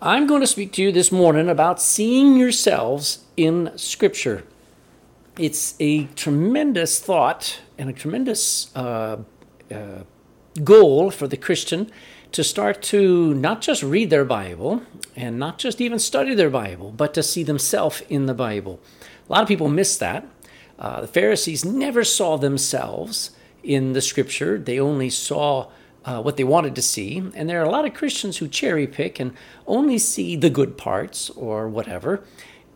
I'm going to speak to you this morning about seeing yourselves in Scripture. It's a tremendous thought and a tremendous uh, uh, goal for the Christian to start to not just read their Bible and not just even study their Bible, but to see themselves in the Bible. A lot of people miss that. Uh, the Pharisees never saw themselves in the Scripture, they only saw uh, what they wanted to see. And there are a lot of Christians who cherry pick and only see the good parts or whatever.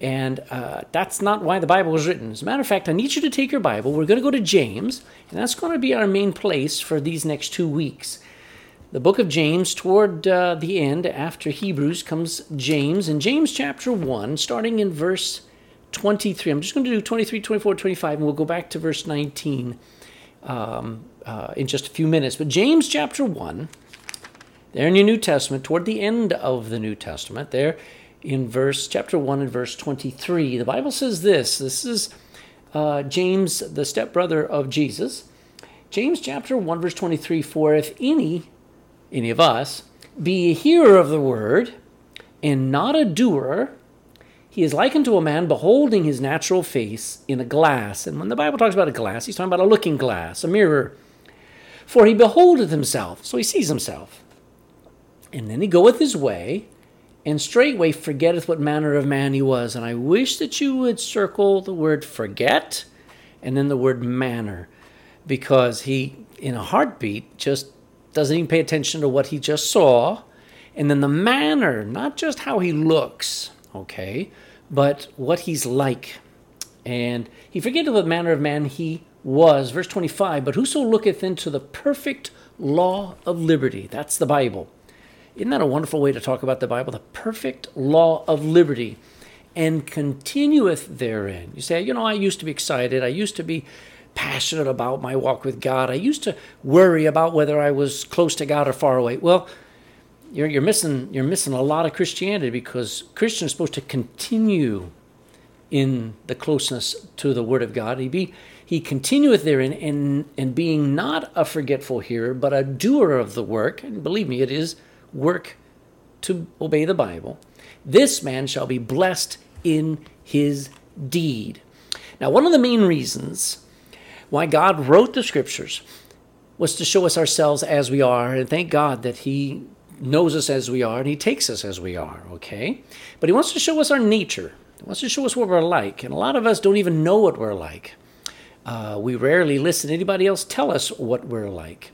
And uh, that's not why the Bible was written. As a matter of fact, I need you to take your Bible. We're going to go to James, and that's going to be our main place for these next two weeks. The book of James, toward uh, the end, after Hebrews, comes James. And James chapter 1, starting in verse 23. I'm just going to do 23, 24, 25, and we'll go back to verse 19 um, uh, in just a few minutes. But James chapter 1, there in your New Testament, toward the end of the New Testament, there in verse chapter 1 and verse 23, the Bible says this. This is uh, James, the stepbrother of Jesus. James chapter 1, verse 23 For if any, any of us, be a hearer of the word and not a doer, he is likened to a man beholding his natural face in a glass. And when the Bible talks about a glass, he's talking about a looking glass, a mirror. For he beholdeth himself, so he sees himself. And then he goeth his way, and straightway forgetteth what manner of man he was. And I wish that you would circle the word forget and then the word manner, because he, in a heartbeat, just doesn't even pay attention to what he just saw. And then the manner, not just how he looks, okay, but what he's like. And he forgetteth what manner of man he was. Verse 25, but whoso looketh into the perfect law of liberty, that's the Bible. Isn't that a wonderful way to talk about the Bible? The perfect law of liberty and continueth therein. You say, you know, I used to be excited. I used to be passionate about my walk with God. I used to worry about whether I was close to God or far away. Well, you're, you're missing you're missing a lot of Christianity because Christians are supposed to continue in the closeness to the Word of God. He be he continueth therein and and being not a forgetful hearer, but a doer of the work. And believe me, it is work to obey the Bible. This man shall be blessed in his deed. Now, one of the main reasons why God wrote the scriptures was to show us ourselves as we are, and thank God that He knows us as we are and he takes us as we are, okay? But he wants to show us our nature. He wants to show us what we're like. And a lot of us don't even know what we're like. Uh, we rarely listen to anybody else tell us what we're like.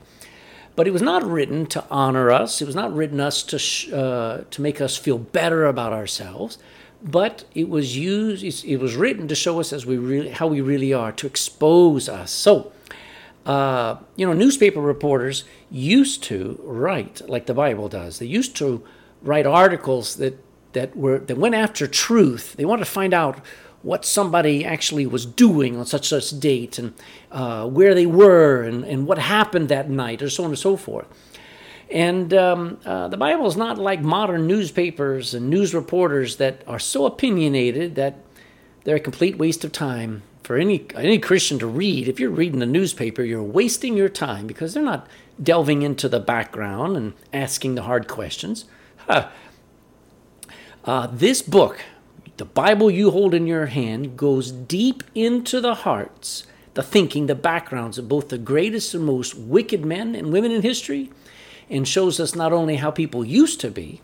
But it was not written to honor us. It was not written us to sh- uh, to make us feel better about ourselves. But it was used. It was written to show us as we really how we really are, to expose us. So uh, you know, newspaper reporters used to write like the Bible does. They used to write articles that that were that went after truth. They wanted to find out what somebody actually was doing on such such date and uh, where they were and, and what happened that night, or so on and so forth. And um, uh, the Bible is not like modern newspapers and news reporters that are so opinionated that they're a complete waste of time for any any Christian to read. If you're reading the newspaper, you're wasting your time because they're not delving into the background and asking the hard questions. Huh. Uh, this book, the Bible you hold in your hand, goes deep into the hearts, the thinking, the backgrounds of both the greatest and most wicked men and women in history, and shows us not only how people used to be,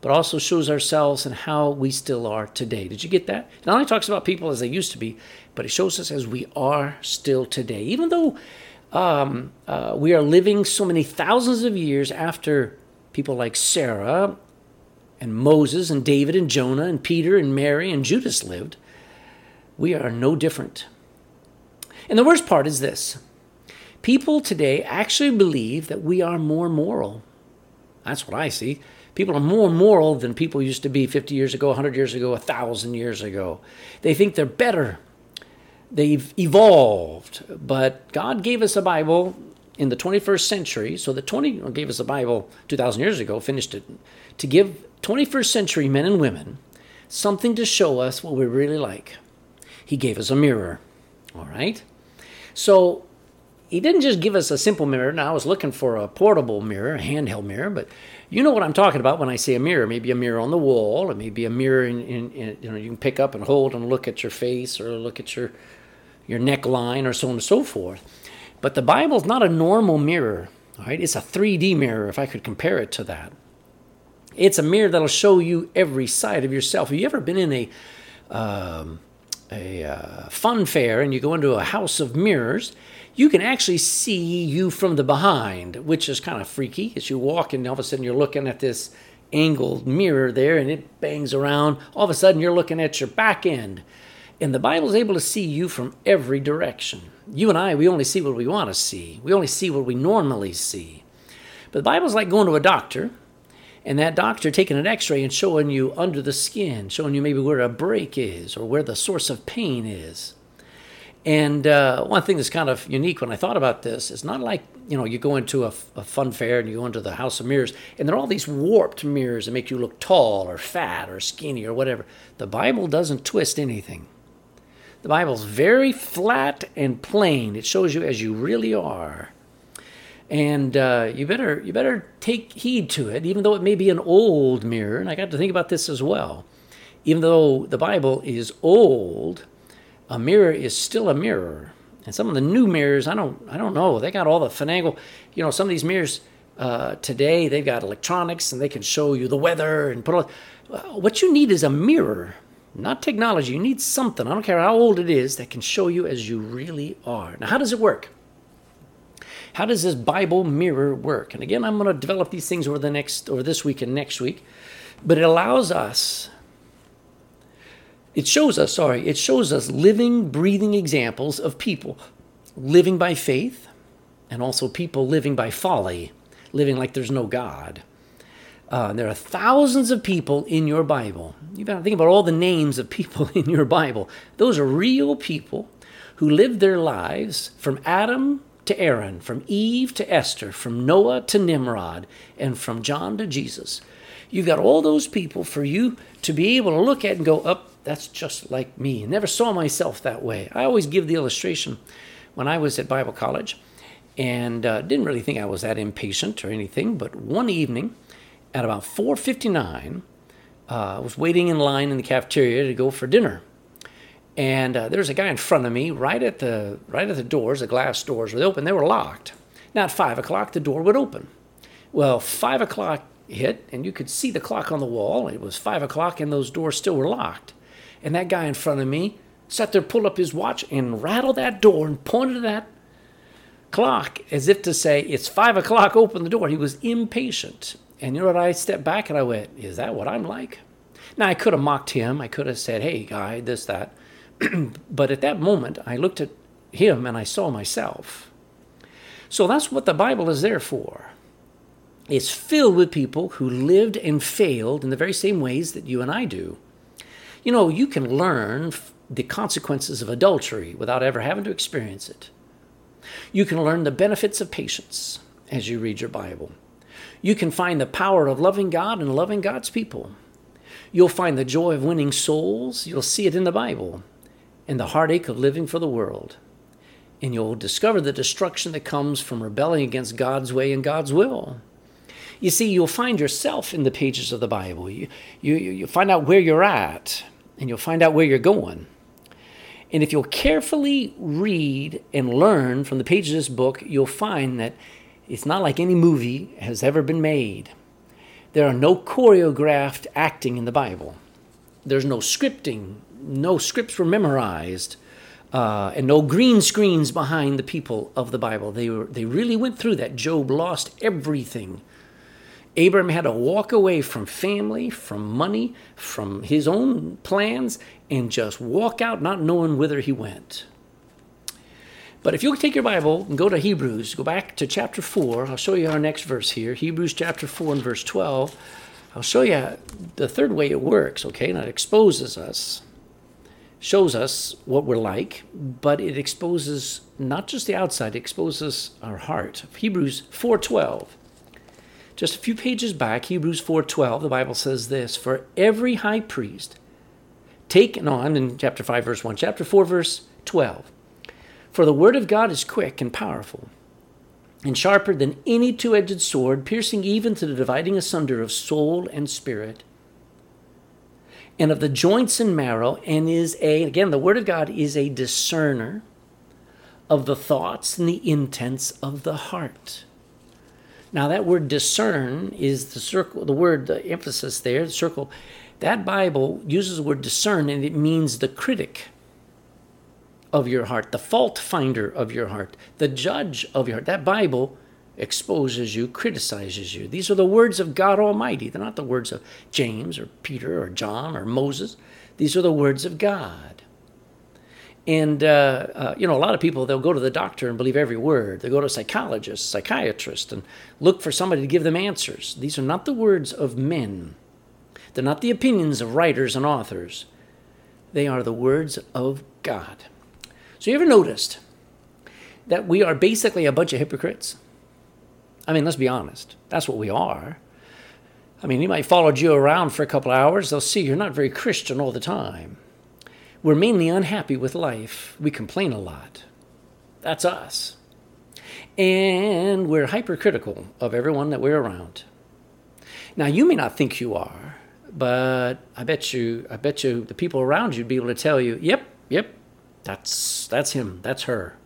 but also shows ourselves and how we still are today. Did you get that? It Not only talks about people as they used to be, but it shows us as we are still today. Even though um, uh, we are living so many thousands of years after people like Sarah and Moses and David and Jonah and Peter and Mary and Judas lived, we are no different. And the worst part is this people today actually believe that we are more moral. That's what I see. People are more moral than people used to be 50 years ago, 100 years ago, 1,000 years ago. They think they're better. They've evolved. But God gave us a Bible in the 21st century, so the 20 gave us a Bible 2,000 years ago, finished it, to give 21st century men and women something to show us what we're really like. He gave us a mirror. All right? So he didn't just give us a simple mirror. Now I was looking for a portable mirror, a handheld mirror, but you know what I'm talking about when I say a mirror. Maybe a mirror on the wall, or maybe a mirror in, in, in you know you can pick up and hold and look at your face or look at your your neckline or so on and so forth. But the Bible's not a normal mirror, right? It's a 3D mirror if I could compare it to that. It's a mirror that'll show you every side of yourself. Have you ever been in a um, a uh, fun fair and you go into a house of mirrors? You can actually see you from the behind, which is kind of freaky. As you walk and all of a sudden you're looking at this angled mirror there and it bangs around. All of a sudden you're looking at your back end. And the Bible's able to see you from every direction. You and I, we only see what we want to see. We only see what we normally see. But the Bible's like going to a doctor and that doctor taking an x-ray and showing you under the skin showing you maybe where a break is or where the source of pain is and uh, one thing that's kind of unique when i thought about this is not like you know you go into a, a fun fair and you go into the house of mirrors and there are all these warped mirrors that make you look tall or fat or skinny or whatever the bible doesn't twist anything the bible's very flat and plain it shows you as you really are and uh, you better you better take heed to it, even though it may be an old mirror. And I got to think about this as well. Even though the Bible is old, a mirror is still a mirror. And some of the new mirrors, I don't I don't know. They got all the finagle. You know, some of these mirrors uh, today they've got electronics and they can show you the weather and put all. What you need is a mirror, not technology. You need something. I don't care how old it is that can show you as you really are. Now, how does it work? How does this Bible mirror work? And again, I'm going to develop these things over the next, over this week and next week, but it allows us, it shows us, sorry, it shows us living, breathing examples of people living by faith and also people living by folly, living like there's no God. Uh, there are thousands of people in your Bible. You've got to think about all the names of people in your Bible. Those are real people who lived their lives from Adam to Aaron, from Eve to Esther, from Noah to Nimrod, and from John to Jesus. You've got all those people for you to be able to look at and go, up, oh, that's just like me. I never saw myself that way. I always give the illustration when I was at Bible college and uh, didn't really think I was that impatient or anything, but one evening at about 4.59, uh, I was waiting in line in the cafeteria to go for dinner. And uh, there was a guy in front of me right at the right at the doors the glass doors were open. They were locked. Now at five o'clock the door would open. Well five o'clock hit and you could see the clock on the wall. It was five o'clock and those doors still were locked. And that guy in front of me sat there pulled up his watch and rattled that door and pointed to that clock as if to say it's five o'clock open the door. He was impatient and you know what i stepped back and i went is that what i'm like now i could have mocked him i could have said hey guy this that but at that moment, I looked at him and I saw myself. So that's what the Bible is there for. It's filled with people who lived and failed in the very same ways that you and I do. You know, you can learn the consequences of adultery without ever having to experience it. You can learn the benefits of patience as you read your Bible. You can find the power of loving God and loving God's people. You'll find the joy of winning souls. You'll see it in the Bible and the heartache of living for the world. And you'll discover the destruction that comes from rebelling against God's way and God's will. You see, you'll find yourself in the pages of the Bible. You, you, you find out where you're at, and you'll find out where you're going. And if you'll carefully read and learn from the pages of this book, you'll find that it's not like any movie has ever been made. There are no choreographed acting in the Bible. There's no scripting no scripts were memorized, uh, and no green screens behind the people of the Bible. They were they really went through that. Job lost everything. Abram had to walk away from family, from money, from his own plans, and just walk out not knowing whither he went. But if you'll take your Bible and go to Hebrews, go back to chapter 4, I'll show you our next verse here. Hebrews chapter 4 and verse 12. I'll show you the third way it works, okay? And it exposes us shows us what we're like, but it exposes not just the outside, it exposes our heart. Hebrews 4:12. Just a few pages back, Hebrews 4:12, the Bible says this, for every high priest taken on, in chapter 5 verse 1, chapter 4 verse 12. For the word of God is quick and powerful, and sharper than any two edged sword, piercing even to the dividing asunder of soul and spirit, and of the joints and marrow, and is a, again, the word of God is a discerner of the thoughts and the intents of the heart. Now, that word discern is the circle, the word, the emphasis there, the circle. That Bible uses the word discern and it means the critic of your heart, the fault finder of your heart, the judge of your heart. That Bible exposes you, criticizes you. These are the words of God Almighty. They're not the words of James or Peter or John or Moses. These are the words of God. And, uh, uh, you know, a lot of people, they'll go to the doctor and believe every word. They go to a psychologist, psychiatrist, and look for somebody to give them answers. These are not the words of men, they're not the opinions of writers and authors. They are the words of God. So, you ever noticed that we are basically a bunch of hypocrites? I mean, let's be honest. That's what we are. I mean, anybody followed you around for a couple hours, they'll see you're not very Christian all the time. We're mainly unhappy with life. We complain a lot. That's us. And we're hypercritical of everyone that we're around. Now, you may not think you are, but I bet you, I bet you, the people around you would be able to tell you, "Yep, yep, that's that's him, that's her."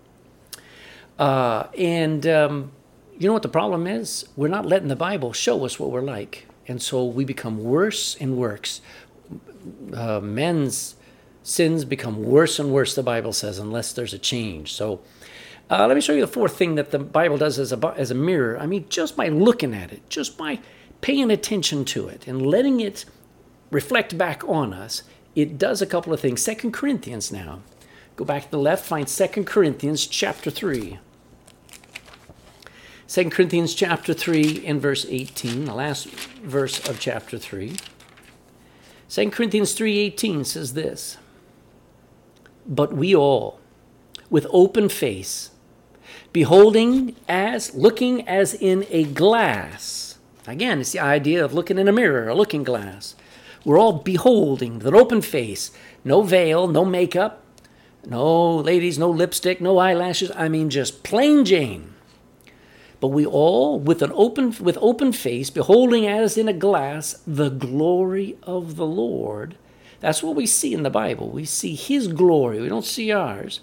Uh, and um, you know what the problem is? We're not letting the Bible show us what we're like, and so we become worse and worse. Uh, men's sins become worse and worse, the Bible says, unless there's a change. So uh, let me show you the fourth thing that the Bible does as a, as a mirror. I mean, just by looking at it, just by paying attention to it and letting it reflect back on us, it does a couple of things. Second Corinthians now. Go back to the left, find Second Corinthians chapter 3. 2 Corinthians chapter 3 and verse 18, the last verse of chapter 3. 2 Corinthians 3:18 says this: but we all, with open face, beholding as looking as in a glass. Again, it's the idea of looking in a mirror, a looking glass. We're all beholding with an open face, no veil, no makeup, no ladies, no lipstick, no eyelashes. I mean, just plain Jane. But we all, with an open with open face, beholding as in a glass the glory of the Lord, that's what we see in the Bible. We see His glory, we don't see ours.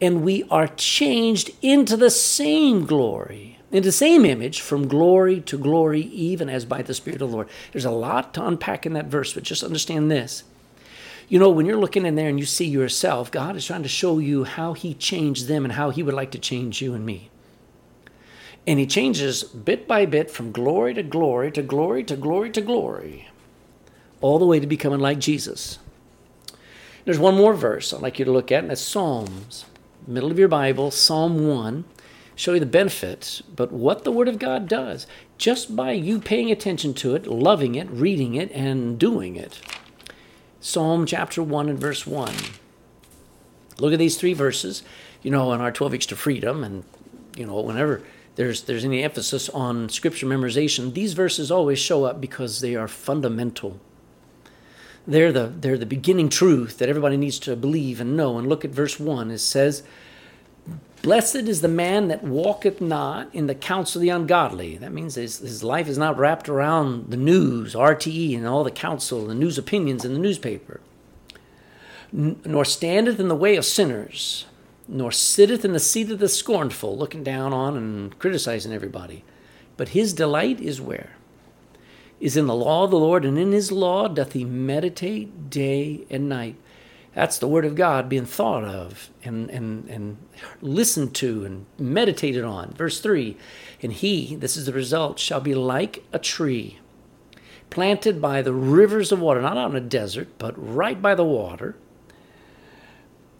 And we are changed into the same glory, into the same image, from glory to glory, even as by the Spirit of the Lord. There's a lot to unpack in that verse, but just understand this. You know, when you're looking in there and you see yourself, God is trying to show you how He changed them and how He would like to change you and me. And He changes bit by bit from glory to glory to glory to glory to glory all the way to becoming like Jesus. There's one more verse I'd like you to look at, and that's Psalms, middle of your Bible, Psalm 1. Show you the benefits, but what the Word of God does, just by you paying attention to it, loving it, reading it, and doing it. Psalm chapter 1 and verse 1. Look at these three verses, you know, in our 12 weeks to freedom, and, you know, whenever there's there's any emphasis on scripture memorization, these verses always show up because they are fundamental they're the, they're the beginning truth that everybody needs to believe and know. And look at verse 1. It says, Blessed is the man that walketh not in the counsel of the ungodly. That means his, his life is not wrapped around the news, RTE, and all the counsel, the news opinions in the newspaper. Nor standeth in the way of sinners, nor sitteth in the seat of the scornful, looking down on and criticizing everybody. But his delight is where? is in the law of the Lord, and in his law doth he meditate day and night. That's the word of God being thought of and, and, and listened to and meditated on. Verse 3 And he, this is the result, shall be like a tree planted by the rivers of water, not out in a desert, but right by the water,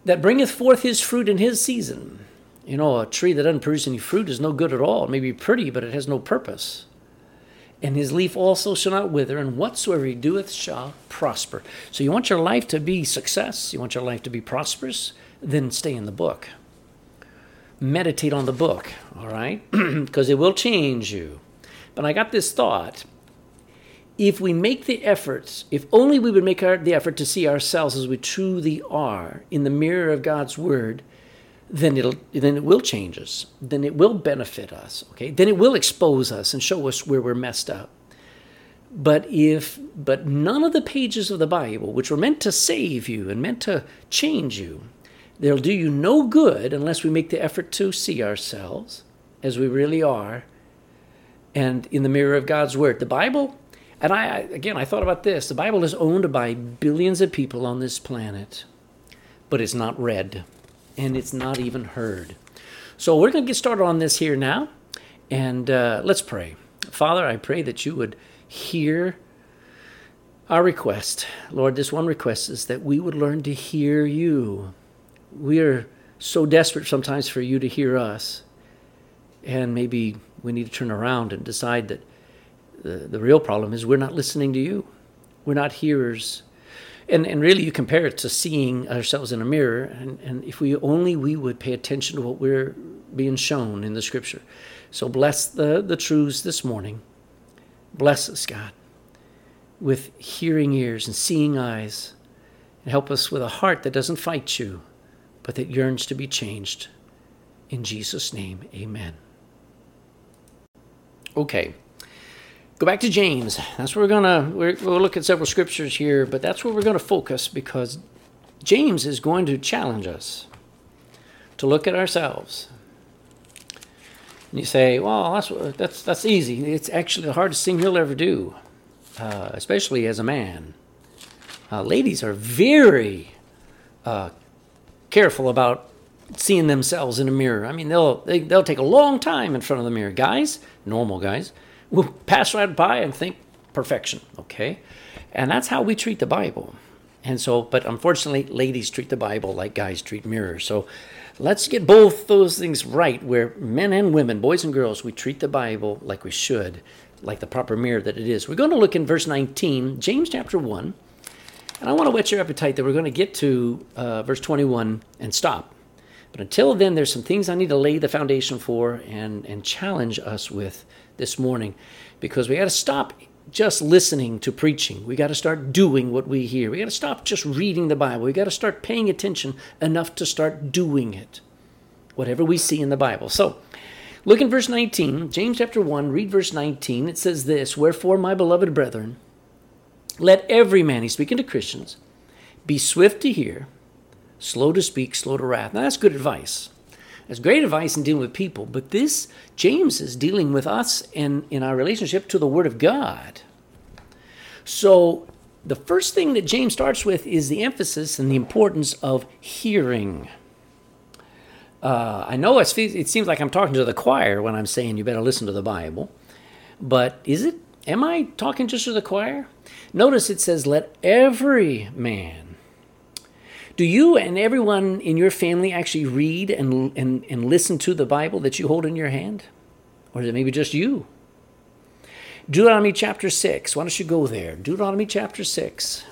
that bringeth forth his fruit in his season. You know, a tree that doesn't produce any fruit is no good at all. It may be pretty, but it has no purpose and his leaf also shall not wither, and whatsoever he doeth shall prosper. So you want your life to be success, you want your life to be prosperous, then stay in the book. Meditate on the book, all right? Because it will change you. But I got this thought. If we make the efforts, if only we would make our, the effort to see ourselves as we truly are in the mirror of God's Word, then it'll then it will change us. Then it will benefit us. Okay, then it will expose us and show us where we're messed up. But if but none of the pages of the Bible, which were meant to save you and meant to change you, they'll do you no good unless we make the effort to see ourselves as we really are and in the mirror of God's word. The Bible, and I again I thought about this, the Bible is owned by billions of people on this planet, but it's not read and it's not even heard. So we're going to get started on this here now, and uh, let's pray. Father, I pray that you would hear our request. Lord, this one request is that we would learn to hear you. We are so desperate sometimes for you to hear us. And maybe we need to turn around and decide that the, the real problem is we're not listening to you. We're not hearers and and really you compare it to seeing ourselves in a mirror and, and if we only we would pay attention to what we're being shown in the scripture. So bless the the truths this morning. Bless us god with hearing ears and seeing eyes. And help us with a heart that doesn't fight you but that yearns to be changed. In jesus name amen. Okay Go back to James. That's where we're gonna we will look at several scriptures here, but that's where we're to focus because James is going to challenge us to look at ourselves. And you say, "Well, that's that's that's easy. It's actually the hardest thing you'll ever do, uh, especially as a man." Uh, ladies are very uh, careful about seeing themselves in a mirror. I mean, they'll they, will they will take a long time in front of the mirror. Guys, normal guys we'll pass right by and think perfection, okay? And that's how we treat the Bible. And so, but unfortunately, ladies treat the Bible like guys treat mirrors. So let's get both those things right, where men and women, boys and girls, we treat the Bible like we should, like the proper mirror that it is. We're going to look in verse 19, James chapter 1. And I want to whet your appetite that we're going to get to uh, verse 21 and stop. But until then, there's some things I need to lay the foundation for and, and challenge us with this morning because we got to stop just listening to preaching. We got to start doing what we hear. We got to stop just reading the Bible. We got to start paying attention enough to start doing it, whatever we see in the Bible. So, look in verse 19, James chapter 1, read verse 19. It says this Wherefore, my beloved brethren, let every man, he's speaking to Christians, be swift to hear slow to speak, slow to wrath. Now, that's good advice. That's great advice in dealing with people, but this, James is dealing with us in, in our relationship to the Word of God. So, the first thing that James starts with is the emphasis and the importance of hearing. Uh, I know it seems like I'm talking to the choir when I'm saying you better listen to the Bible, but is it? Am I talking just to the choir? Notice it says, Let every man do you and everyone in your family actually read and, and, and listen to the Bible that you hold in your hand? Or is it maybe just you? Deuteronomy chapter 6. Why don't you go there? Deuteronomy chapter 6.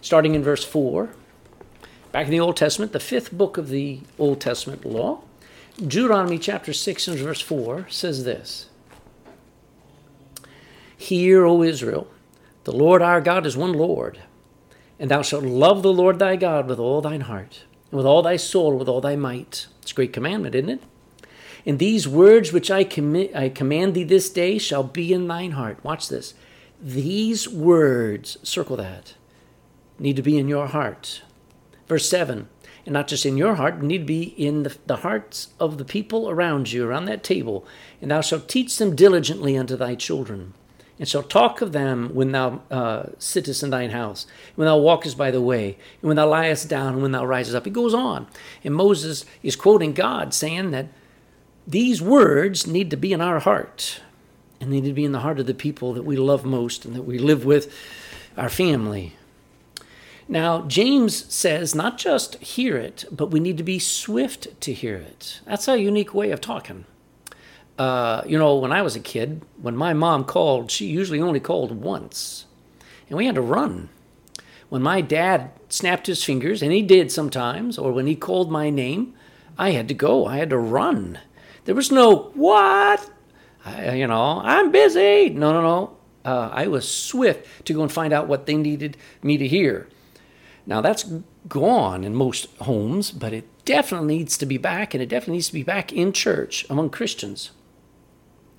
Starting in verse 4. Back in the Old Testament, the fifth book of the Old Testament law, Deuteronomy chapter 6 and verse 4 says this Hear, O Israel, the Lord our God is one Lord. And thou shalt love the Lord thy God with all thine heart, and with all thy soul, with all thy might. It's a great commandment, isn't it? And these words which I, commi- I command thee this day shall be in thine heart. Watch this. These words, circle that, need to be in your heart. Verse 7 and not just in your heart, need to be in the, the, hearts of the people around you, around that table. And thou shalt teach them diligently unto thy children, and shall talk of them when thou uh, sittest in thine house, when thou walkest by the way, and when thou liest down, and when thou risest up. He goes on. And Moses is quoting God, saying that these words need to be in our heart, and they need to be in the heart of the people that we love most and that we live with, our family. Now, James says not just hear it, but we need to be swift to hear it. That's a unique way of talking. Uh, you know, when I was a kid, when my mom called, she usually only called once, and we had to run. When my dad snapped his fingers, and he did sometimes, or when he called my name, I had to go. I had to run. There was no what, I, you know, I'm busy. No, no, no. Uh, I was swift to go and find out what they needed me to hear. Now, that's gone in most homes, but it definitely needs to be back, and it definitely needs to be back in church among Christians.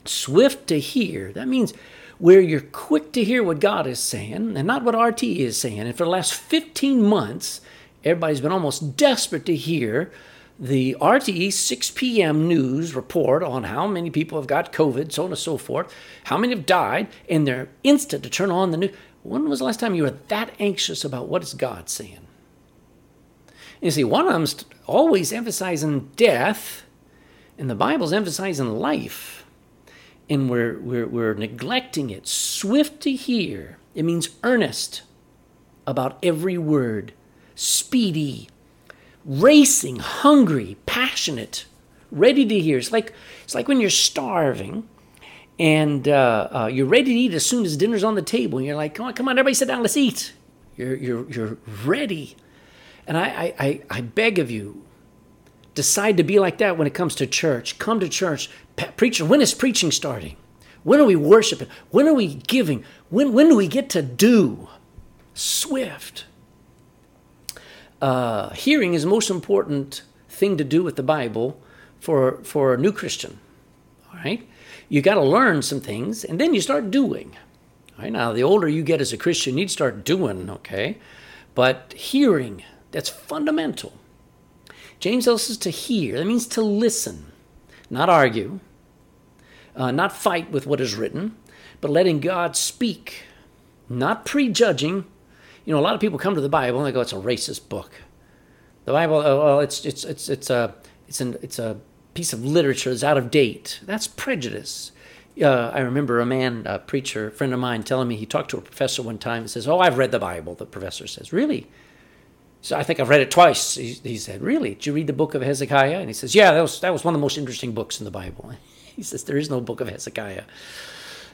Swift to hear, that means where you're quick to hear what God is saying and not what RT is saying. And for the last 15 months, everybody's been almost desperate to hear the RTE 6 p.m. news report on how many people have got COVID, so on and so forth, how many have died, and they're instant to turn on the news. When was the last time you were that anxious about what is God saying? You see, one of them's always emphasizing death, and the Bible's emphasizing life. And we're, we're, we're neglecting it. Swift to hear, it means earnest about every word, speedy, racing, hungry, passionate, ready to hear. It's like it's like when you're starving and uh, uh, you're ready to eat as soon as dinner's on the table. And you're like, come on, come on, everybody sit down, let's eat. You're you're you're ready. And I, I, I beg of you, decide to be like that when it comes to church. Come to church. Preacher, when is preaching starting? When are we worshiping? When are we giving? When, when do we get to do? Swift uh, hearing is the most important thing to do with the Bible for for a new Christian. All right, you got to learn some things, and then you start doing. All right, now the older you get as a Christian, you need to start doing. Okay, but hearing that's fundamental. James tells us to hear. That means to listen, not argue, uh, not fight with what is written, but letting God speak, not prejudging you know, a lot of people come to the Bible and they go, "It's a racist book." The Bible, oh, well, it's it's it's it's a it's an it's a piece of literature that's out of date. That's prejudice. Uh, I remember a man, a preacher, a friend of mine, telling me he talked to a professor one time and says, "Oh, I've read the Bible." The professor says, "Really?" So I think I've read it twice. He, he, said, "Really? Did you read the book of Hezekiah?" And he says, "Yeah, that was that was one of the most interesting books in the Bible." He says, "There is no book of Hezekiah."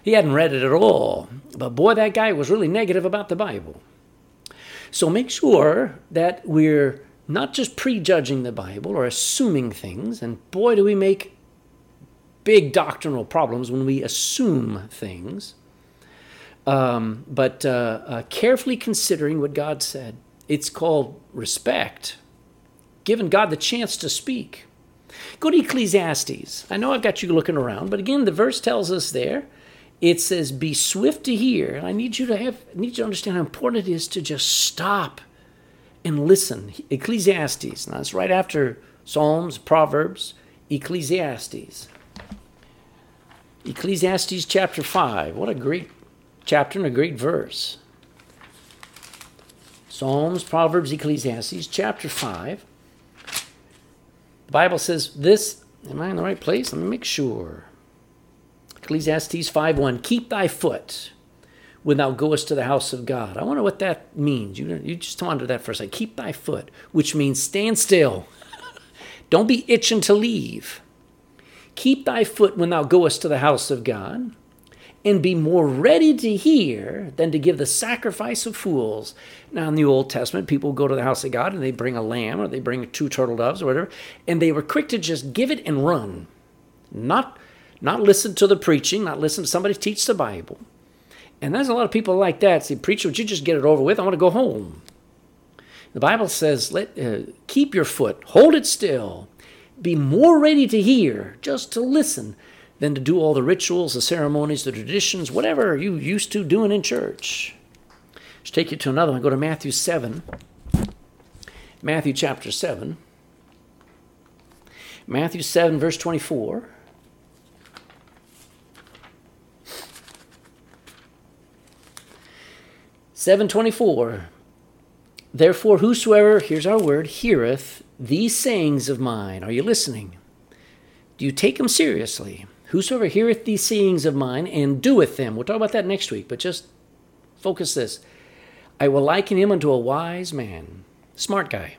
He hadn't read it at all, but boy, that guy was really negative about the Bible. So make sure that we're not just prejudging the Bible or assuming things, and boy, do we make big doctrinal problems when we assume things, um, but uh, uh, carefully considering what God said. It's called respect, giving God the chance to speak. Go to Ecclesiastes. I know I've got you looking around, but again, the verse tells us there it says, "Be swift to hear." I need you to have, I need you to understand how important it is to just stop and listen. Ecclesiastes. Now it's right after Psalms, Proverbs, Ecclesiastes. Ecclesiastes chapter five. What a great chapter and a great verse. Psalms, Proverbs, Ecclesiastes, chapter 5. The Bible says this. Am I in the right place? Let me make sure. Ecclesiastes 5.1, keep thy foot when thou goest to the house of God. I wonder what that means. You, you just ponder that for a second. Keep thy foot, which means stand still. Don't be itching to leave. Keep thy foot when thou goest to the house of God, and be more ready to hear than to give the sacrifice of fools. Now, in the Old Testament, people go to the house of God and they bring a lamb or they bring two turtle doves or whatever, and they were quick to just give it and run. Not not listen to the preaching, not listen to somebody teach the Bible. And there's a lot of people like that. Say, preacher, would you just get it over with? I want to go home. The Bible says, let uh, keep your foot, hold it still, be more ready to hear, just to listen, than to do all the rituals, the ceremonies, the traditions, whatever you used to doing in church. Let's take you to another one. Go to Matthew 7. Matthew chapter 7. Matthew 7, verse 24. 724 Therefore, whosoever, here's our word, heareth these sayings of mine. Are you listening? Do you take them seriously? Whosoever heareth these sayings of mine and doeth them. We'll talk about that next week, but just focus this. I will liken him unto a wise man, smart guy,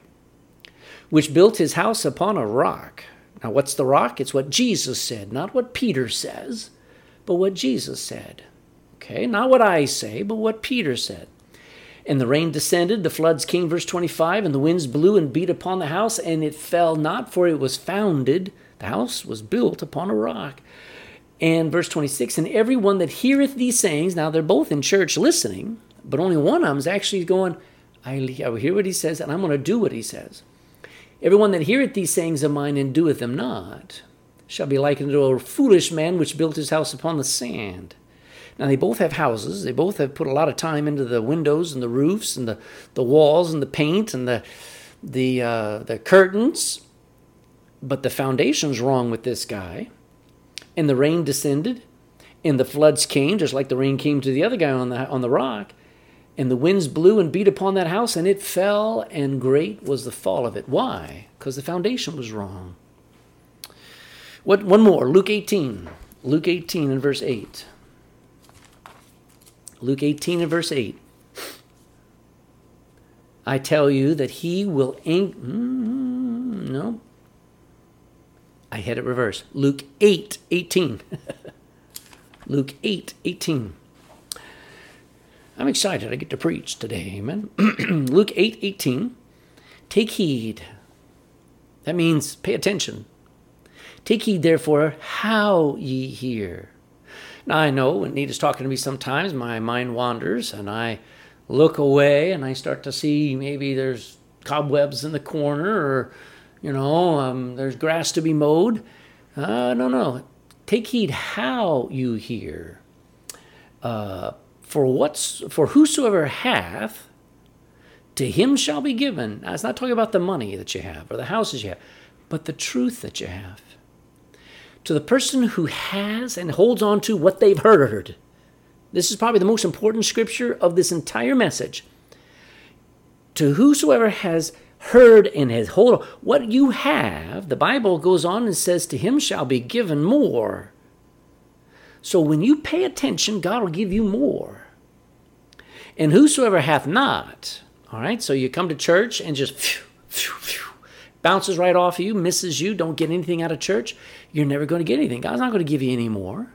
which built his house upon a rock. Now, what's the rock? It's what Jesus said, not what Peter says, but what Jesus said. Okay, not what I say, but what Peter said. And the rain descended, the floods came, verse 25, and the winds blew and beat upon the house, and it fell not, for it was founded. The house was built upon a rock. And verse 26, and every one that heareth these sayings, now they're both in church listening, but only one of them is actually going, I, I hear what he says, and I'm going to do what he says. Everyone that heareth these sayings of mine and doeth them not shall be likened to a foolish man which built his house upon the sand. Now they both have houses. They both have put a lot of time into the windows and the roofs and the, the walls and the paint and the the uh, the curtains. But the foundation's wrong with this guy. And the rain descended, and the floods came, just like the rain came to the other guy on the on the rock. And the winds blew and beat upon that house, and it fell, and great was the fall of it. Why? Because the foundation was wrong. What one more? Luke 18. Luke 18 and verse 8. Luke 18 and verse 8. I tell you that he will ink. Mm, mm, mm, mm no. I had it reversed. Luke 8 18. Luke 8 18. I'm excited. I get to preach today. Amen. Luke 8 18. Take heed. That means pay attention. Take heed, therefore, how ye hear. Now, I know when Nita's talking to me sometimes, my mind wanders and I look away and I start to see maybe there's cobwebs in the corner or, you know, um, there's grass to be mowed. Uh, no, no. Take heed how you hear. Uh, for what's for whosoever hath, to him shall be given. Now, it's not talking about the money that you have or the houses you have, but the truth that you have to the person who has and holds on to what they've heard. This is probably the most important scripture of this entire message. To whosoever has heard has hold on, what you have, the Bible goes on and says, to him shall be given more. So when you pay attention, God will give you more. And whosoever hath not, all right, so you come to church and just phew, phew, phew, bounces right off of you, misses you, don't get anything out of church, you're never going to get anything. God's not going to give you any more.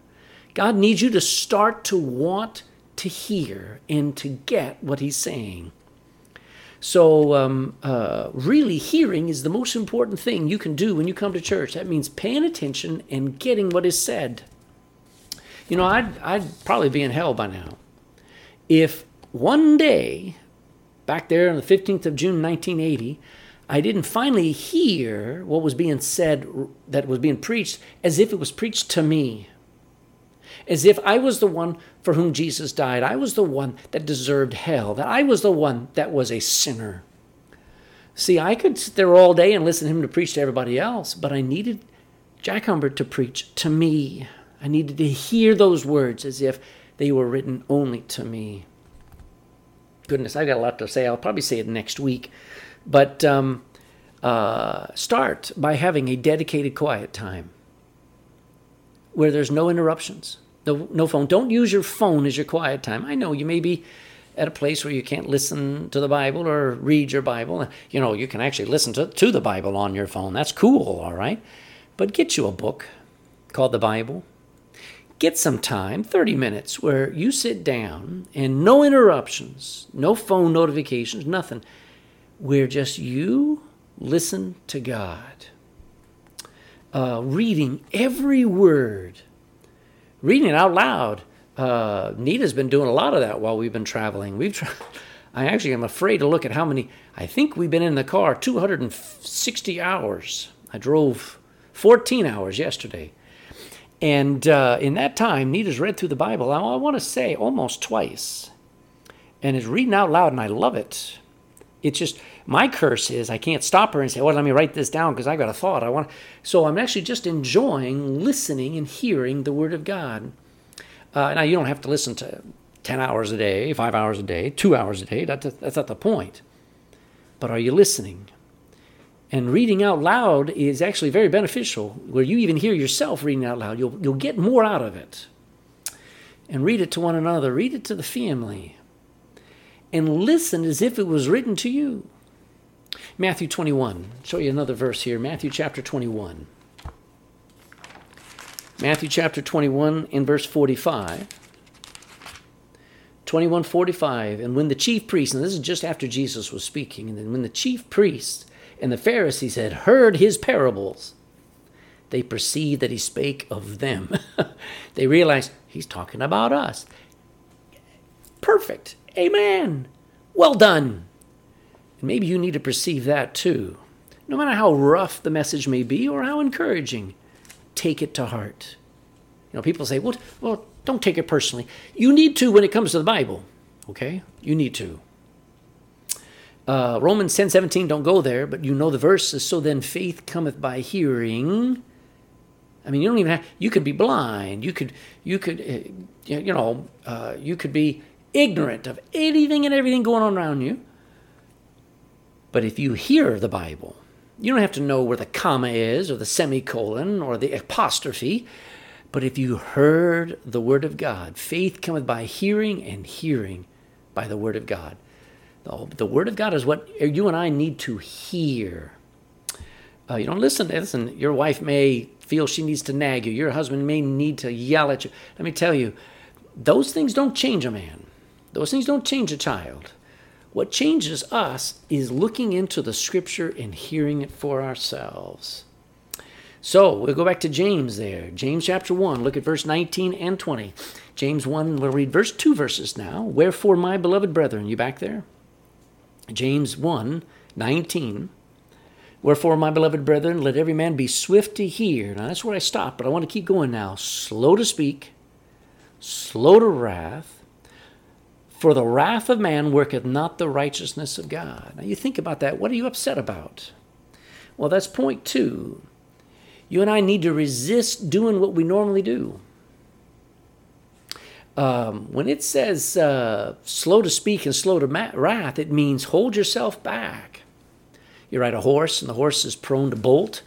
God needs you to start to want to hear and to get what He's saying. So, um, uh, really, hearing is the most important thing you can do when you come to church. That means paying attention and getting what is said. You know, I'd, I'd probably be in hell by now if one day, back there on the 15th of June, 1980, I didn't finally hear what was being said that was being preached as if it was preached to me. As if I was the one for whom Jesus died. I was the one that deserved hell. That I was the one that was a sinner. See, I could sit there all day and listen to him to preach to everybody else, but I needed Jack Humbert to preach to me. I needed to hear those words as if they were written only to me. Goodness, I've got a lot to say. I'll probably say it next week. But um, uh, start by having a dedicated quiet time where there's no interruptions, no, no phone. Don't use your phone as your quiet time. I know you may be at a place where you can't listen to the Bible or read your Bible. You know, you can actually listen to, to the Bible on your phone. That's cool, all right? But get you a book called the Bible. Get some time, 30 minutes, where you sit down and no interruptions, no phone notifications, nothing where just you listen to God, uh, reading every word, reading out loud. Uh, Nita's been doing a lot of that while we've been traveling. We've tra- I actually am afraid to look at how many. I think we've been in the car 260 hours. I drove 14 hours yesterday. And uh, in that time, Nita's read through the Bible, I want to say almost twice. And is reading out loud, and I love it. It's just my curse is I can't stop her and say, "Well, let me write this down because I got a thought. I want." So I'm actually just enjoying listening and hearing the Word of God. Uh, now you don't have to listen to ten hours a day, five hours a day, two hours a day. That's that's not the point. But are you listening? And reading out loud is actually very beneficial. Where you even hear yourself reading out loud, you'll you'll get more out of it. And read it to one another. Read it to the family. And listen as if it was written to you. Matthew 21. I'll show you another verse here. Matthew chapter 21. Matthew chapter 21 in verse 45. 2145. And when the chief priests, and this is just after Jesus was speaking, and then when the chief priests and the Pharisees had heard his parables, they perceived that he spake of them. they realized he's talking about us. Perfect. Amen. Well done. Maybe you need to perceive that too. No matter how rough the message may be or how encouraging, take it to heart. You know, people say, well, well, don't take it personally. You need to when it comes to the Bible, okay? You need to. Uh, Romans 10 17, don't go there, but you know the verses. So then faith cometh by hearing. I mean, you don't even have, you could be blind. You could, you could, uh, you know, uh, you could be ignorant of anything and everything going on around you. But if you hear the Bible, you don't have to know where the comma is or the semicolon or the apostrophe. But if you heard the word of God, faith cometh by hearing and hearing by the word of God. The, word of God is what you and I need to hear. Uh, you don't listen. Listen, your wife may feel she needs to nag you. Your husband may need to yell at you. Let me tell you, those things don't change a man. Those things don't change a child. What changes us is looking into the scripture and hearing it for ourselves. So we'll go back to James there. James chapter 1, look at verse 19 and 20. James 1, we'll read verse 2 verses now. Wherefore, my beloved brethren, you back there? James 1, 19. Wherefore, my beloved brethren, let every man be swift to hear. Now that's where I stop, but I want to keep going now. Slow to speak, slow to wrath, for the wrath of man worketh not the righteousness of God. Now you think about that. What are you upset about? Well, that's point two. You and I need to resist doing what we normally do. Um, when it says uh, slow to speak and slow to ma- wrath, it means hold yourself back. You ride a horse, and the horse is prone to bolt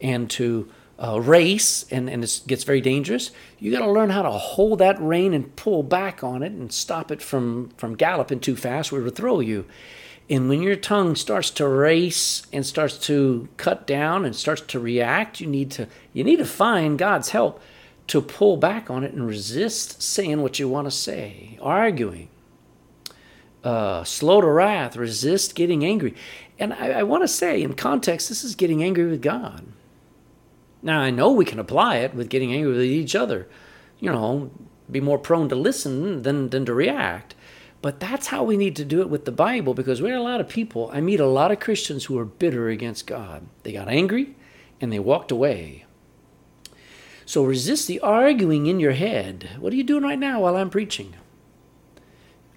and to uh, race and, and it gets very dangerous, you got to learn how to hold that rein and pull back on it and stop it from, from galloping too fast where it will throw you. And when your tongue starts to race and starts to cut down and starts to react, you need to you need to find God's help to pull back on it and resist saying what you want to say, arguing. Uh, slow to wrath, resist getting angry. And I, I want to say, in context, this is getting angry with God. Now, I know we can apply it with getting angry with each other, you know, be more prone to listen than, than to react. But that's how we need to do it with the Bible because we're a lot of people. I meet a lot of Christians who are bitter against God. They got angry and they walked away. So resist the arguing in your head. What are you doing right now while I'm preaching?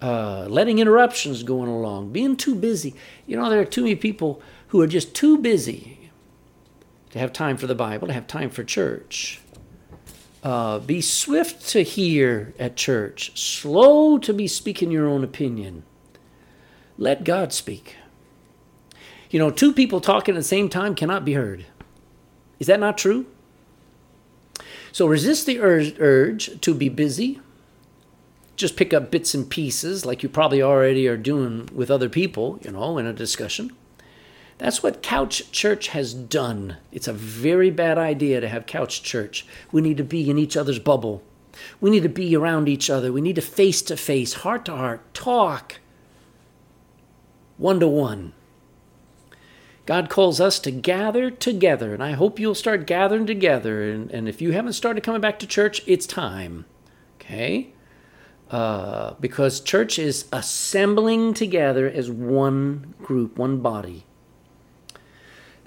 Uh, letting interruptions going along, being too busy. You know, there are too many people who are just too busy to have time for the Bible, to have time for church. Uh, be swift to hear at church, slow to be speaking your own opinion. Let God speak. You know, two people talking at the same time cannot be heard. Is that not true? So resist the urge, urge to be busy. Just pick up bits and pieces like you probably already are doing with other people, you know, in a discussion. That's what couch church has done. It's a very bad idea to have couch church. We need to be in each other's bubble. We need to be around each other. We need to face to face, heart to heart, talk one to one. God calls us to gather together, and I hope you'll start gathering together. And, and if you haven't started coming back to church, it's time. Okay? Uh, because church is assembling together as one group, one body.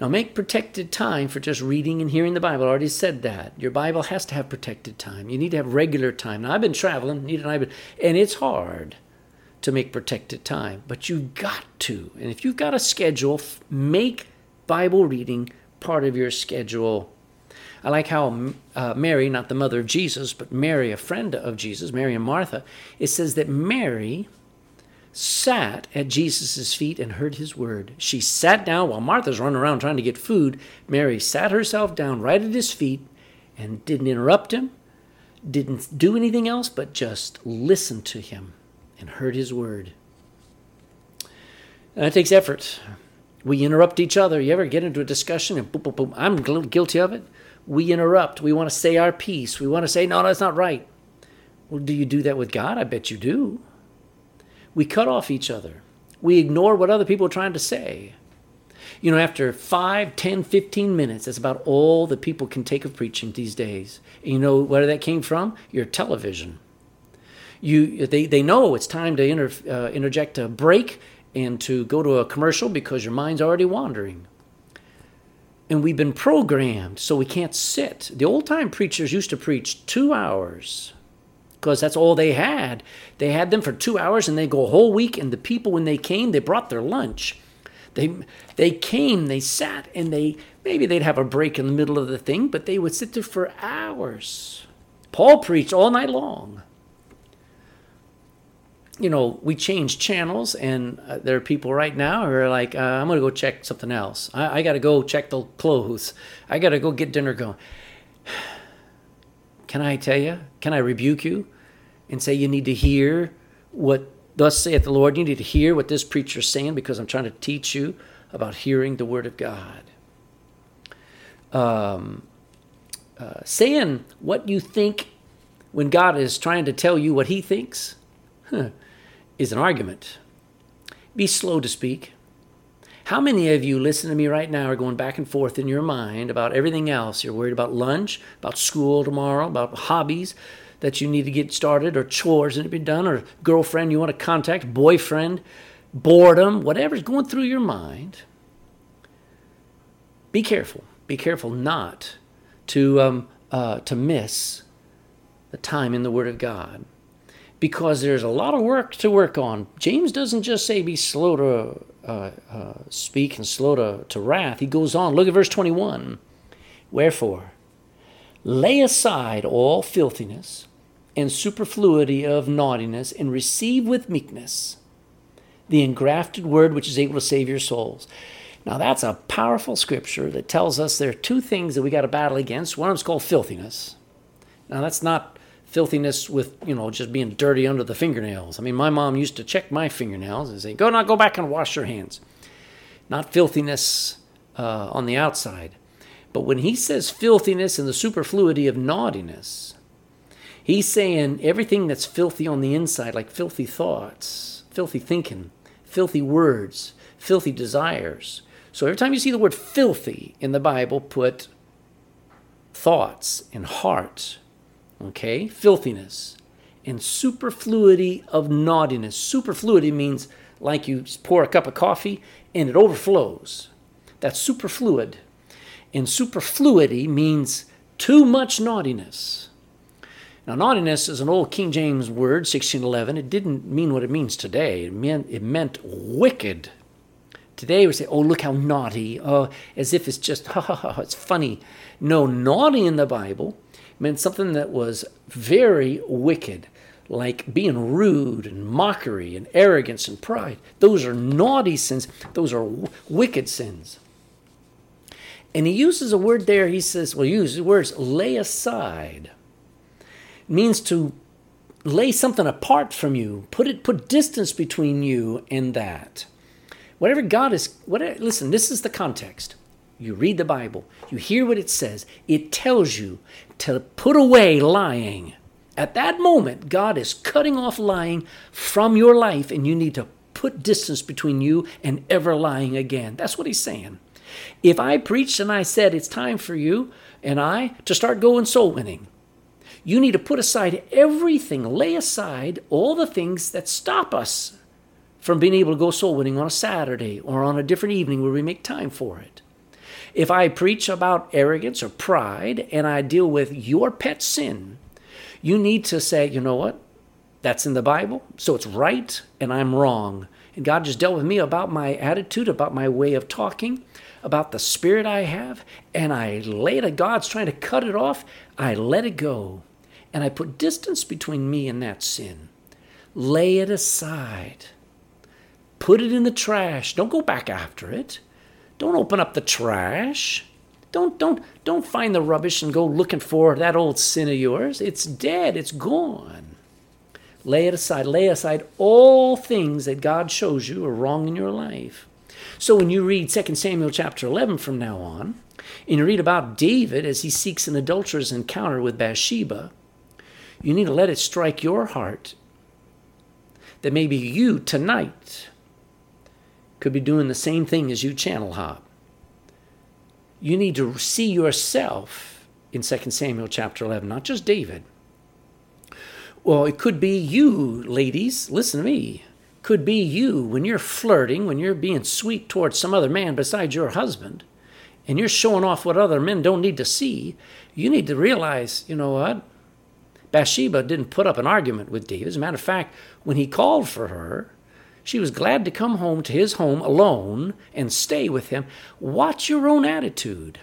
Now, make protected time for just reading and hearing the Bible. I already said that. Your Bible has to have protected time. You need to have regular time. Now, I've been traveling, Nita and I, been, and it's hard to make protected time, but you've got to. And if you've got a schedule, make Bible reading part of your schedule. I like how uh, Mary, not the mother of Jesus, but Mary, a friend of Jesus, Mary and Martha, it says that Mary sat at Jesus' feet and heard his word. She sat down while Martha's running around trying to get food. Mary sat herself down right at his feet and didn't interrupt him, didn't do anything else, but just listened to him and heard his word. And that takes effort. We interrupt each other. You ever get into a discussion and boom, boom, boom. I'm guilty of it. We interrupt. We want to say our piece. We want to say, no, that's not right. Well, do you do that with God? I bet you do. We cut off each other. We ignore what other people are trying to say. You know, after 5, 10, 15 minutes, that's about all that people can take of preaching these days. And you know where that came from? Your television. You, they, they know it's time to inter, uh, interject a break and to go to a commercial because your mind's already wandering. And we've been programmed so we can't sit. The old time preachers used to preach two hours because that's all they had. They had them for two hours and they go a whole week. And the people, when they came, they brought their lunch. They, they came, they sat, and they maybe they'd have a break in the middle of the thing, but they would sit there for hours. Paul preached all night long you know, we change channels, and uh, there are people right now who are like, uh, I'm going to go check something else. I, I got to go check the clothes. I got to go get dinner going. Can I tell you? Can I rebuke you and say you need to hear what thus saith the Lord? You need to hear what this preacher's saying because I'm trying to teach you about hearing the word of God. Um, uh, saying what you think when God is trying to tell you what he thinks. Huh is an argument. Be slow to speak. How many of you listen to me right now are going back and forth in your mind about everything else? You're worried about lunch, about school tomorrow, about hobbies that you need to get started, or chores that need to be done, or girlfriend you want to contact, boyfriend, boredom, whatever's going through your mind. Be careful. Be careful not to um, uh, to miss the time in the Word of God because there's a lot of work to work on. James doesn't just say be slow to uh, uh, speak and slow to, to wrath. He goes on. Look at verse 21. Wherefore, lay aside all filthiness and superfluity of naughtiness and receive with meekness the engrafted word which is able to save your souls. Now, that's a powerful scripture that tells us there are two things that we got to battle against. One of them is called filthiness. Now, that's not filthiness with you know just being dirty under the fingernails. I mean, my mom used to check my fingernails and say, "Go now, go back and wash your hands." Not filthiness uh, on the outside, but when he says filthiness and the superfluity of naughtiness, he's saying everything that's filthy on the inside, like filthy thoughts, filthy thinking, filthy words, filthy desires. So every time you see the word filthy in the Bible, put thoughts and heart okay, filthiness, and superfluity of naughtiness. Superfluity means like you pour a cup of coffee and it overflows. That's superfluid. And superfluity means too much naughtiness. Now, naughtiness is an old King James word, 1611. It didn't mean what it means today. It meant, it meant wicked. Today we say, oh, look how naughty, oh, as if it's just, ha ha ha, it's funny. No, naughty in the Bible meant something that was very wicked, like being rude and mockery and arrogance and pride. Those are naughty sins, those are w- wicked sins. And he uses a word there, he says, well, he uses words lay aside. It means to lay something apart from you, put it put distance between you and that. Whatever God is, whatever, listen, this is the context. You read the Bible, you hear what it says, it tells you to put away lying. At that moment, God is cutting off lying from your life, and you need to put distance between you and ever lying again. That's what he's saying. If I preached and I said it's time for you and I to start going soul winning, you need to put aside everything, lay aside all the things that stop us from being able to go soul winning on a Saturday or on a different evening where we make time for it. If I preach about arrogance or pride and I deal with your pet sin, you need to say, you know what? That's in the Bible, so it's right and I'm wrong. And God just dealt with me about my attitude, about my way of talking, about the spirit I have, and I lay it God's trying to cut it off. I let it go. And I put distance between me and that sin. Lay it aside. Put it in the trash. Don't go back after it. Don't open up the trash. Don't don't don't find the rubbish and go looking for that old sin of yours. It's dead. It's gone. Lay it aside. Lay aside all things that God shows you are wrong in your life. So when you read 2 Samuel chapter 11 from now on, and you read about David as he seeks an adulterous encounter with Bathsheba, you need to let it strike your heart that maybe you tonight could be doing the same thing as you channel hop. You need to see yourself in 2 Samuel chapter 11, not just David. Well, it could be you, ladies. Listen to me. could be you when you're flirting, when you're being sweet towards some other man besides your husband, and you're showing off what other men don't need to see. You need to realize, you know what? Bathsheba didn't put up an argument with David. As a matter of fact, when he called for her, she was glad to come home to his home alone and stay with him. Watch your own attitude.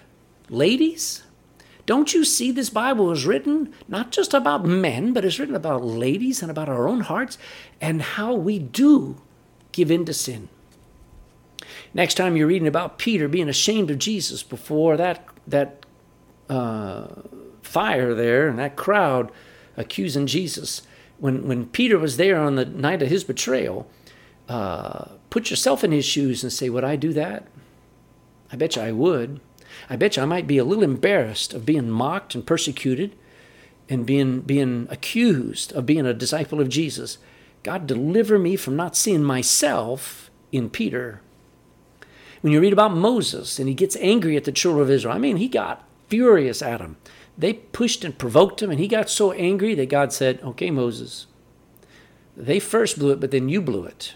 Ladies, don't you see this Bible is written not just about men, but it's written about ladies and about our own hearts and how we do give in to sin. Next time you're reading about Peter being ashamed of Jesus before that that uh, fire there and that crowd accusing Jesus, when when Peter was there on the night of his betrayal, uh, put yourself in his shoes and say, "Would I do that?" I bet you I would. I bet you I might be a little embarrassed of being mocked and persecuted and being, being accused of being a disciple of Jesus. God, deliver me from not seeing myself in Peter. When you read about Moses and he gets angry at the children of Israel, I mean, he got furious at them. They pushed and provoked him, and he got so angry that God said, Okay, Moses, they first blew it, but then you blew it.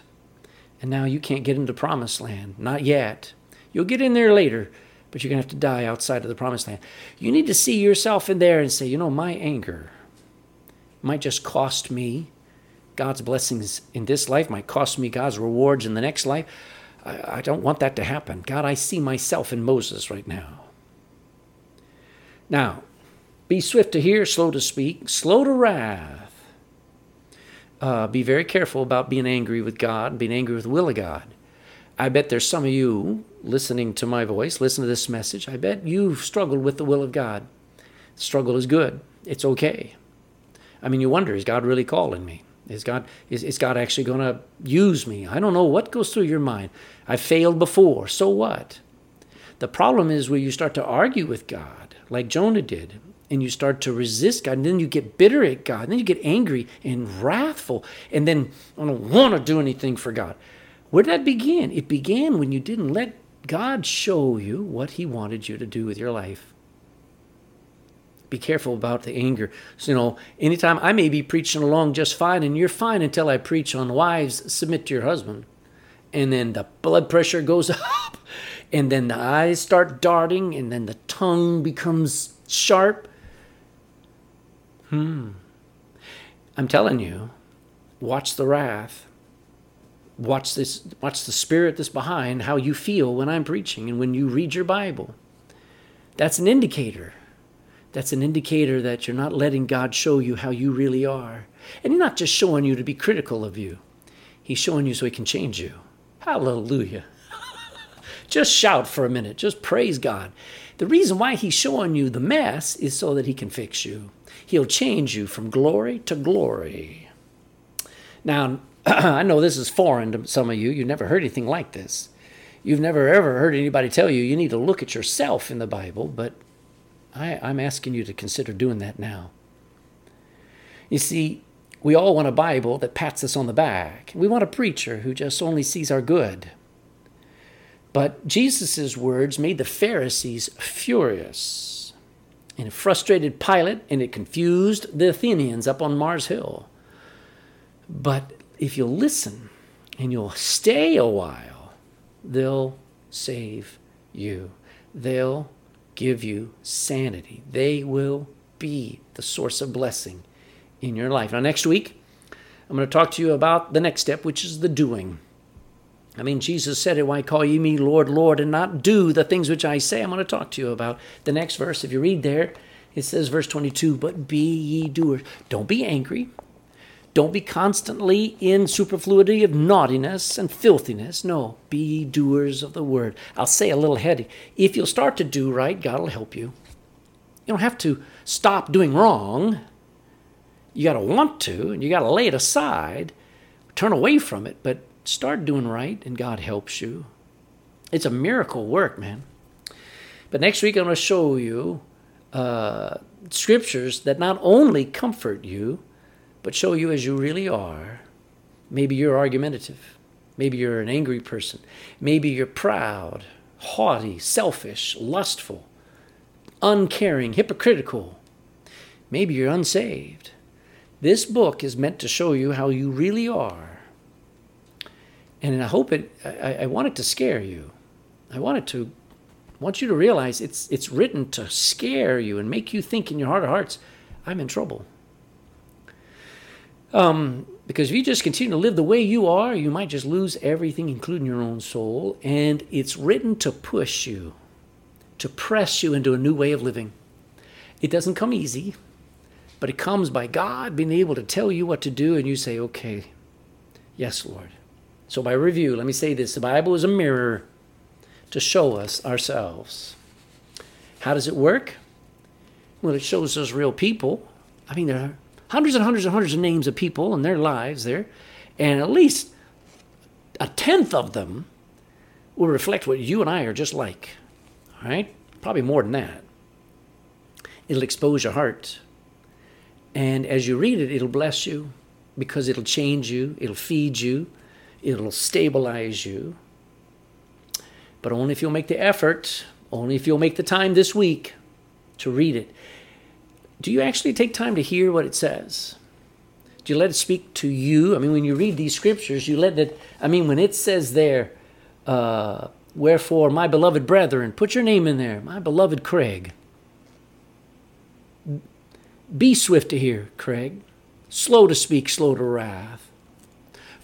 And now you can't get into promised land. Not yet. You'll get in there later, but you're going to have to die outside of the promised land. You need to see yourself in there and say, you know, my anger might just cost me God's blessings in this life, might cost me God's rewards in the next life. I, I don't want that to happen. God, I see myself in Moses right now. Now, be swift to hear, slow to speak, slow to wrath. Uh, be very careful about being angry with God, being angry with the will of God. I bet there's some of you listening to my voice, listen to this message, I bet you've struggled with the will of God. struggle is good. It's okay. I mean, you wonder, is God really calling me? Is God is, is God actually going to use me? I don't know what goes through your mind. I failed before. So what? The problem is where you start to argue with God, like Jonah did, and you start to resist God, and then you get bitter at God, and then you get angry and wrathful, and then I don't want to do anything for God. Where did that begin? It began when you didn't let God show you what He wanted you to do with your life. Be careful about the anger. So, you know, anytime I may be preaching along just fine, and you're fine until I preach on wives, submit to your husband. And then the blood pressure goes up, and then the eyes start darting, and then the tongue becomes sharp. Hmm. I'm telling you, watch the wrath watch this watch the spirit that's behind how you feel when I'm preaching and when you read your Bible. That's an indicator. That's an indicator that you're not letting God show you how you really are. And He's not just showing you to be critical of you. He's showing you so he can change you. Hallelujah. just shout for a minute. Just praise God. The reason why he's showing you the mess is so that he can fix you. He'll change you from glory to glory. Now, I know this is foreign to some of you. You've never heard anything like this. You've never ever heard anybody tell you you need to look at yourself in the Bible, but I, I'm asking you to consider doing that now. You see, we all want a Bible that pats us on the back. We want a preacher who just only sees our good. But Jesus' words made the Pharisees furious. And it frustrated Pilate and it confused the Athenians up on Mars Hill. But if you'll listen and you'll stay a while, they'll save you. They'll give you sanity. They will be the source of blessing in your life. Now, next week, I'm going to talk to you about the next step, which is the doing. I mean, Jesus said it, Why call ye me Lord, Lord, and not do the things which I say? I'm going to talk to you about the next verse. If you read there, it says, verse 22, But be ye doers. Don't be angry. Don't be constantly in superfluity of naughtiness and filthiness. No, be ye doers of the word. I'll say a little heady. If you'll start to do right, God will help you. You don't have to stop doing wrong. You got to want to, and you got to lay it aside, turn away from it, but start doing right, and God helps you. It's a miracle work, man. But next week, I'm going to show you uh, scriptures that not only comfort you, but show you as you really are. Maybe you're argumentative. Maybe you're an angry person. Maybe you're proud, haughty, selfish, lustful, uncaring, hypocritical. Maybe you're unsaved. This book is meant to show you how you really are. And I hope it, I, I want it to scare you. I want it to, want you to realize it's, it's written to scare you and make you think in your heart of hearts, I'm in trouble. Um, because if you just continue to live the way you are, you might just lose everything, including your own soul. And it's written to push you, to press you into a new way of living. It doesn't come easy, but it comes by God being able to tell you what to do, and you say, okay, yes, Lord. So, by review, let me say this the Bible is a mirror to show us ourselves. How does it work? Well, it shows us real people. I mean, there are hundreds and hundreds and hundreds of names of people and their lives there, and at least a tenth of them will reflect what you and I are just like. All right? Probably more than that. It'll expose your heart. And as you read it, it'll bless you because it'll change you, it'll feed you, it'll stabilize you. But only if you'll make the effort, only if you'll make the time this week to read it do you actually take time to hear what it says? Do you let it speak to you? I mean, when you read these scriptures, you let it, I mean, when it says there, uh, wherefore, my beloved brethren, put your name in there, my beloved Craig. Be swift to hear, Craig, slow to speak, slow to wrath.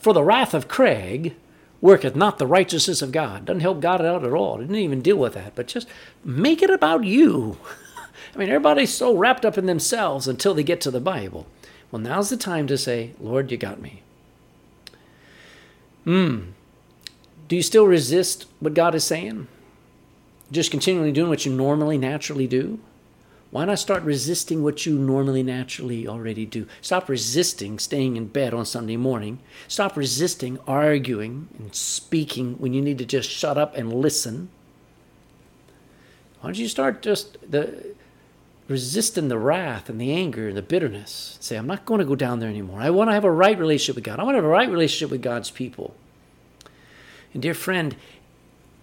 For the wrath of Craig worketh not the righteousness of God. Doesn't help God out at all. Didn't even deal with that, but just make it about you. I mean, everybody's so wrapped up in themselves until they get to the Bible. Well, now's the time to say, Lord, you got me. Hmm. Do you still resist what God is saying? Just continually doing what you normally, naturally do? Why not start resisting what you normally, naturally already do? Stop resisting staying in bed on Sunday morning. Stop resisting arguing and speaking when you need to just shut up and listen. Why don't you start just the resisting the wrath and the anger and the bitterness. Say, I'm not going to go down there anymore. I want to have a right relationship with God. I want to have a right relationship with God's people. And dear friend,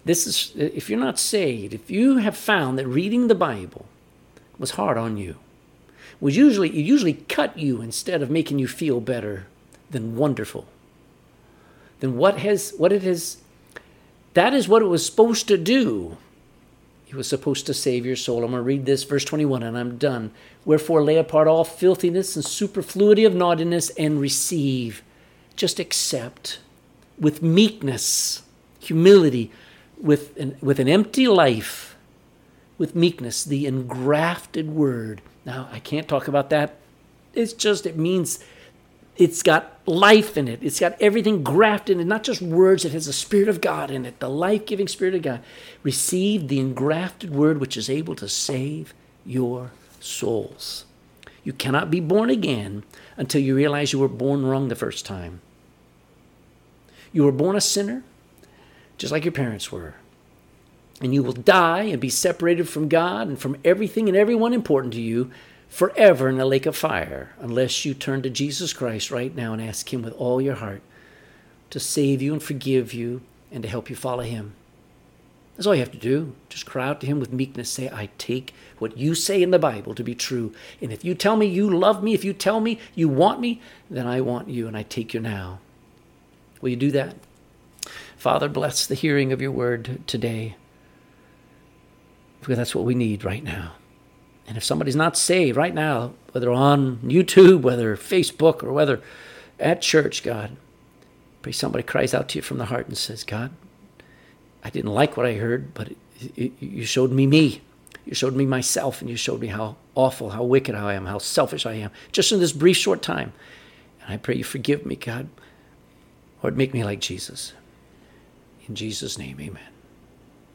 this is if you're not saved, if you have found that reading the Bible was hard on you, was usually it usually cut you instead of making you feel better than wonderful. Then what has what it has that is what it was supposed to do he was supposed to save your soul. I'm going to read this, verse 21, and I'm done. Wherefore, lay apart all filthiness and superfluity of naughtiness and receive. Just accept with meekness, humility, with an, with an empty life, with meekness, the engrafted word. Now, I can't talk about that. It's just, it means it's got life in it. It's got everything grafted in it, not just words. It has the Spirit of God in it, the life giving Spirit of God. Receive the engrafted word which is able to save your souls. You cannot be born again until you realize you were born wrong the first time. You were born a sinner, just like your parents were. And you will die and be separated from God and from everything and everyone important to you forever in the lake of fire unless you turn to Jesus Christ right now and ask Him with all your heart to save you and forgive you and to help you follow Him. That's all you have to do. Just cry out to Him with meekness. Say, I take what you say in the Bible to be true. And if you tell me you love me, if you tell me you want me, then I want you and I take you now. Will you do that? Father, bless the hearing of your word today. Because that's what we need right now. And if somebody's not saved right now, whether on YouTube, whether Facebook, or whether at church, God, pray somebody cries out to you from the heart and says, God, I didn't like what I heard, but it, it, you showed me me. You showed me myself, and you showed me how awful, how wicked I am, how selfish I am, just in this brief, short time. And I pray you forgive me, God. Lord, make me like Jesus. In Jesus' name, amen.